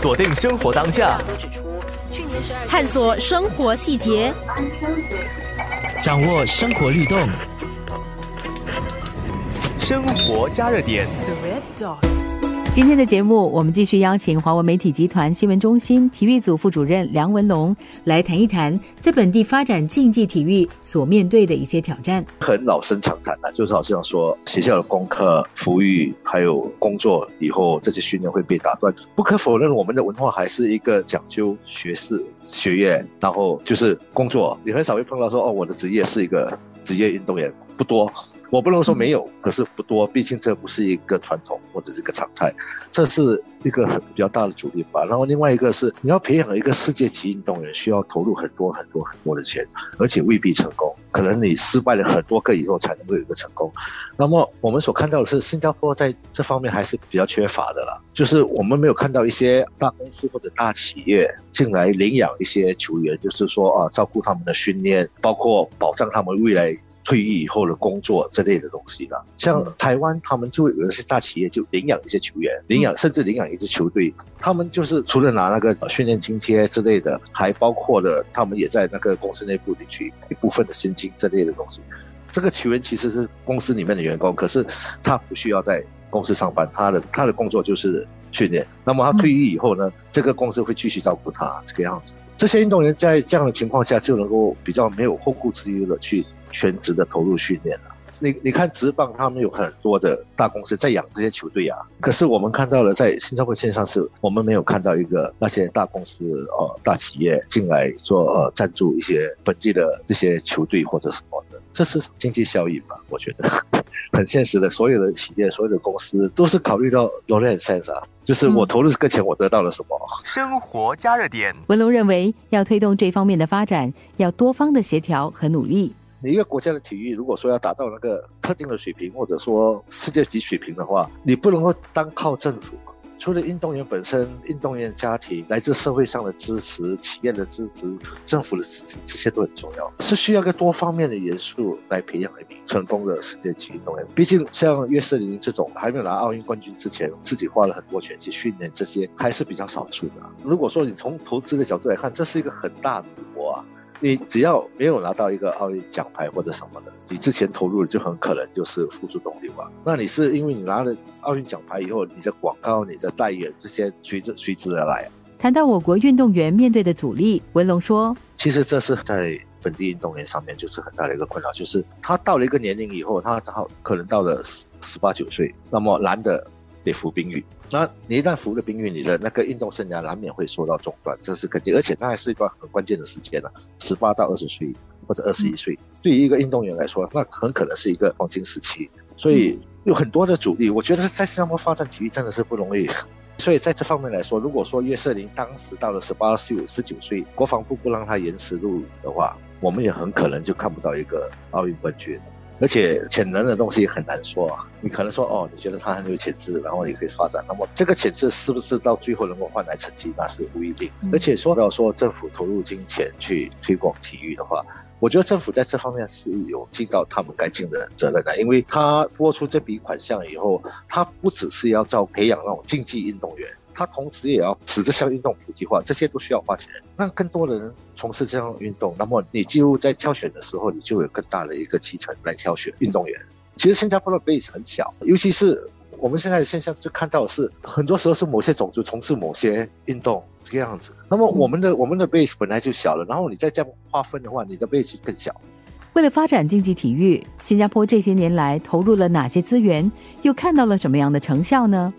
锁定生活当下，探索生活细节，掌握生活律动，生活加热点。今天的节目，我们继续邀请华文媒体集团新闻中心体育组副主任梁文龙来谈一谈，在本地发展竞技体育所面对的一些挑战。很老生常谈的，就是好像说学校的功课、服育还有工作以后，这些训练会被打断。不可否认，我们的文化还是一个讲究学士、学业，然后就是工作。你很少会碰到说，哦，我的职业是一个职业运动员，不多。我不能说没有，可是不多，毕竟这不是一个传统或者是一个常态，这是一个很比较大的阻力吧。然后另外一个是，你要培养一个世界级运动员，需要投入很多很多很多的钱，而且未必成功，可能你失败了很多个以后才能够有一个成功。那么我们所看到的是，新加坡在这方面还是比较缺乏的了，就是我们没有看到一些大公司或者大企业进来领养一些球员，就是说啊，照顾他们的训练，包括保障他们未来。退役以后的工作这类的东西了，像台湾，他们就有一些大企业就领养一些球员，领养甚至领养一支球队，他们就是除了拿那个训练津贴之类的，还包括了他们也在那个公司内部领取一部分的薪金这类的东西。这个球员其实是公司里面的员工，可是他不需要在公司上班，他的他的工作就是训练。那么他退役以后呢，这个公司会继续照顾他这个样子。这些运动员在这样的情况下就能够比较没有后顾之忧的去。全职的投入训练了，你你看职棒，他们有很多的大公司在养这些球队啊。可是我们看到了，在新加坡线上是我们没有看到一个那些大公司呃大企业进来说呃赞助一些本地的这些球队或者什么的，这是经济效益吧？我觉得 很现实的，所有的企业、所有的公司都是考虑到 l o n sense 啊，就是我投入这个钱，我得到了什么？生活加热点，文龙认为，要推动这方面的发展，要多方的协调和努力。你一个国家的体育，如果说要达到那个特定的水平，或者说世界级水平的话，你不能够单靠政府。除了运动员本身、运动员家庭、来自社会上的支持、企业的支持、政府的支持，这些都很重要，是需要一个多方面的元素来培养一名成功的世界级运动员。毕竟像约瑟林这种还没有拿奥运冠军之前，自己花了很多钱去训练，这些还是比较少数的。如果说你从投资的角度来看，这是一个很大的。你只要没有拿到一个奥运奖牌或者什么的，你之前投入的就很可能就是付诸东流啊。那你是因为你拿了奥运奖牌以后，你的广告、你的代言这些随之随之而来。谈到我国运动员面对的阻力，文龙说：“其实这是在本地运动员上面就是很大的一个困扰，就是他到了一个年龄以后，他只好可能到了十十八九岁，那么男的。”得服兵役，那你一旦服了兵役，你的那个运动生涯难免会受到中断，这是肯定。而且那还是一段很关键的时间了，十八到二十岁或者二十一岁，对于一个运动员来说，那很可能是一个黄金时期。所以有很多的阻力，我觉得在新加坡发展体育真的是不容易。所以在这方面来说，如果说约瑟林当时到了十八、十五、十九岁，国防部不让他延迟入伍的话，我们也很可能就看不到一个奥运冠军。而且潜能的东西很难说啊，你可能说哦，你觉得他很有潜质，然后你可以发展。那么这个潜质是不是到最后能够换来成绩，那是不一定。而且说到说政府投入金钱去推广体育的话，我觉得政府在这方面是有尽到他们该尽的责任的，因为他拨出这笔款项以后，他不只是要造培养那种竞技运动员。他同时也要使这项运动普及化，这些都需要花钱，让更多的人从事这项运动。那么你就在挑选的时候，你就有更大的一个基层来挑选运动员。其实新加坡的 base 很小，尤其是我们现在的现象，就看到的是很多时候是某些种族从事某些运动这个样子。那么我们的我们的 base 本来就小了，然后你再这样划分的话，你的 base 更小。为了发展竞技体育，新加坡这些年来投入了哪些资源，又看到了什么样的成效呢？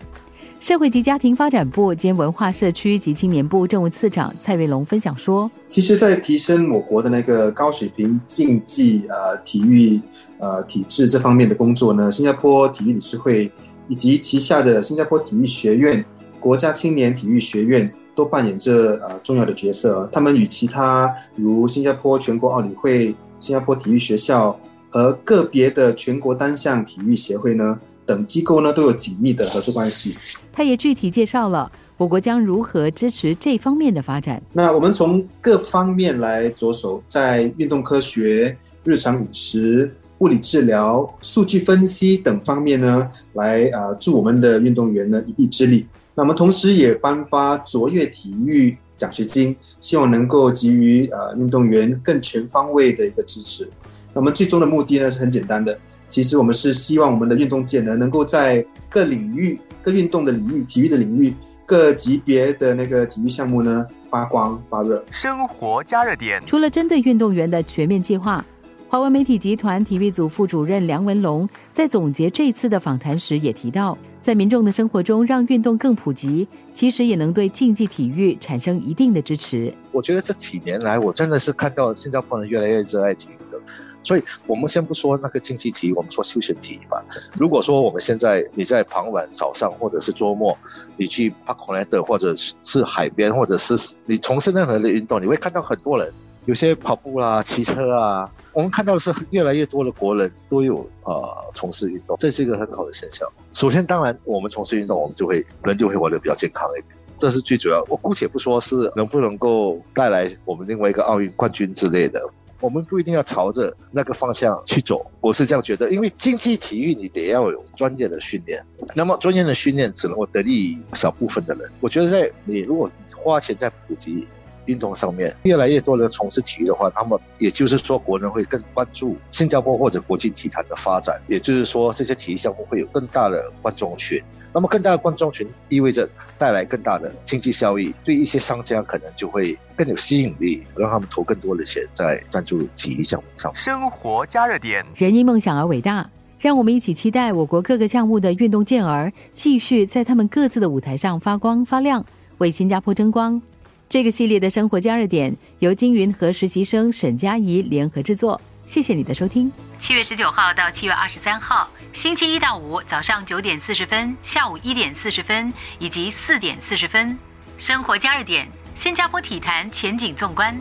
社会及家庭发展部兼文化社区及青年部政务次长蔡瑞龙分享说：“其实，在提升我国的那个高水平竞技呃体育呃体制这方面的工作呢，新加坡体育理事会以及旗下的新加坡体育学院、国家青年体育学院都扮演着呃重要的角色。他们与其他如新加坡全国奥委会、新加坡体育学校和个别的全国单项体育协会呢。”等机构呢都有紧密的合作关系。他也具体介绍了我国将如何支持这方面的发展。那我们从各方面来着手，在运动科学、日常饮食、物理治疗、数据分析等方面呢，来呃助我们的运动员呢一臂之力。那么同时也颁发卓越体育奖学金，希望能够给予呃运动员更全方位的一个支持。那么最终的目的呢是很简单的，其实我们是希望我们的运动界呢能够在各领域、各运动的领域、体育的领域、各级别的那个体育项目呢发光发热。生活加热点，除了针对运动员的全面计划，华文媒体集团体育组副主任梁文龙在总结这次的访谈时也提到，在民众的生活中让运动更普及，其实也能对竞技体育产生一定的支持。我觉得这几年来，我真的是看到新加坡人越来越热爱体育的。所以，我们先不说那个竞技体育，我们说休闲体育吧。如果说我们现在你在傍晚、早上或者是周末，你去 parkland 或者是海边，或者是你从事任何的运动，你会看到很多人，有些跑步啦、骑车啊。我们看到的是越来越多的国人都有呃从事运动，这是一个很好的现象。首先，当然我们从事运动，我们就会人就会活得比较健康一点。这是最主要。我姑且不说是能不能够带来我们另外一个奥运冠军之类的。我们不一定要朝着那个方向去走，我是这样觉得。因为竞技体育你得要有专业的训练，那么专业的训练只能够得利于小部分的人。我觉得在你如果花钱在普及运动上面，越来越多人从事体育的话，那么也就是说国人会更关注新加坡或者国际体坛的发展，也就是说这些体育项目会有更大的观众群。那么更大的观众群意味着带来更大的经济效益，对一些商家可能就会更有吸引力，让他们投更多的钱在赞助体育项目上。生活加热点，人因梦想而伟大，让我们一起期待我国各个项目的运动健儿继续在他们各自的舞台上发光发亮，为新加坡争光。这个系列的生活加热点由金云和实习生沈佳怡联合制作。谢谢你的收听。七月十九号到七月二十三号，星期一到五早上九点四十分、下午一点四十分以及四点四十分，生活加热点，新加坡体坛前景纵观。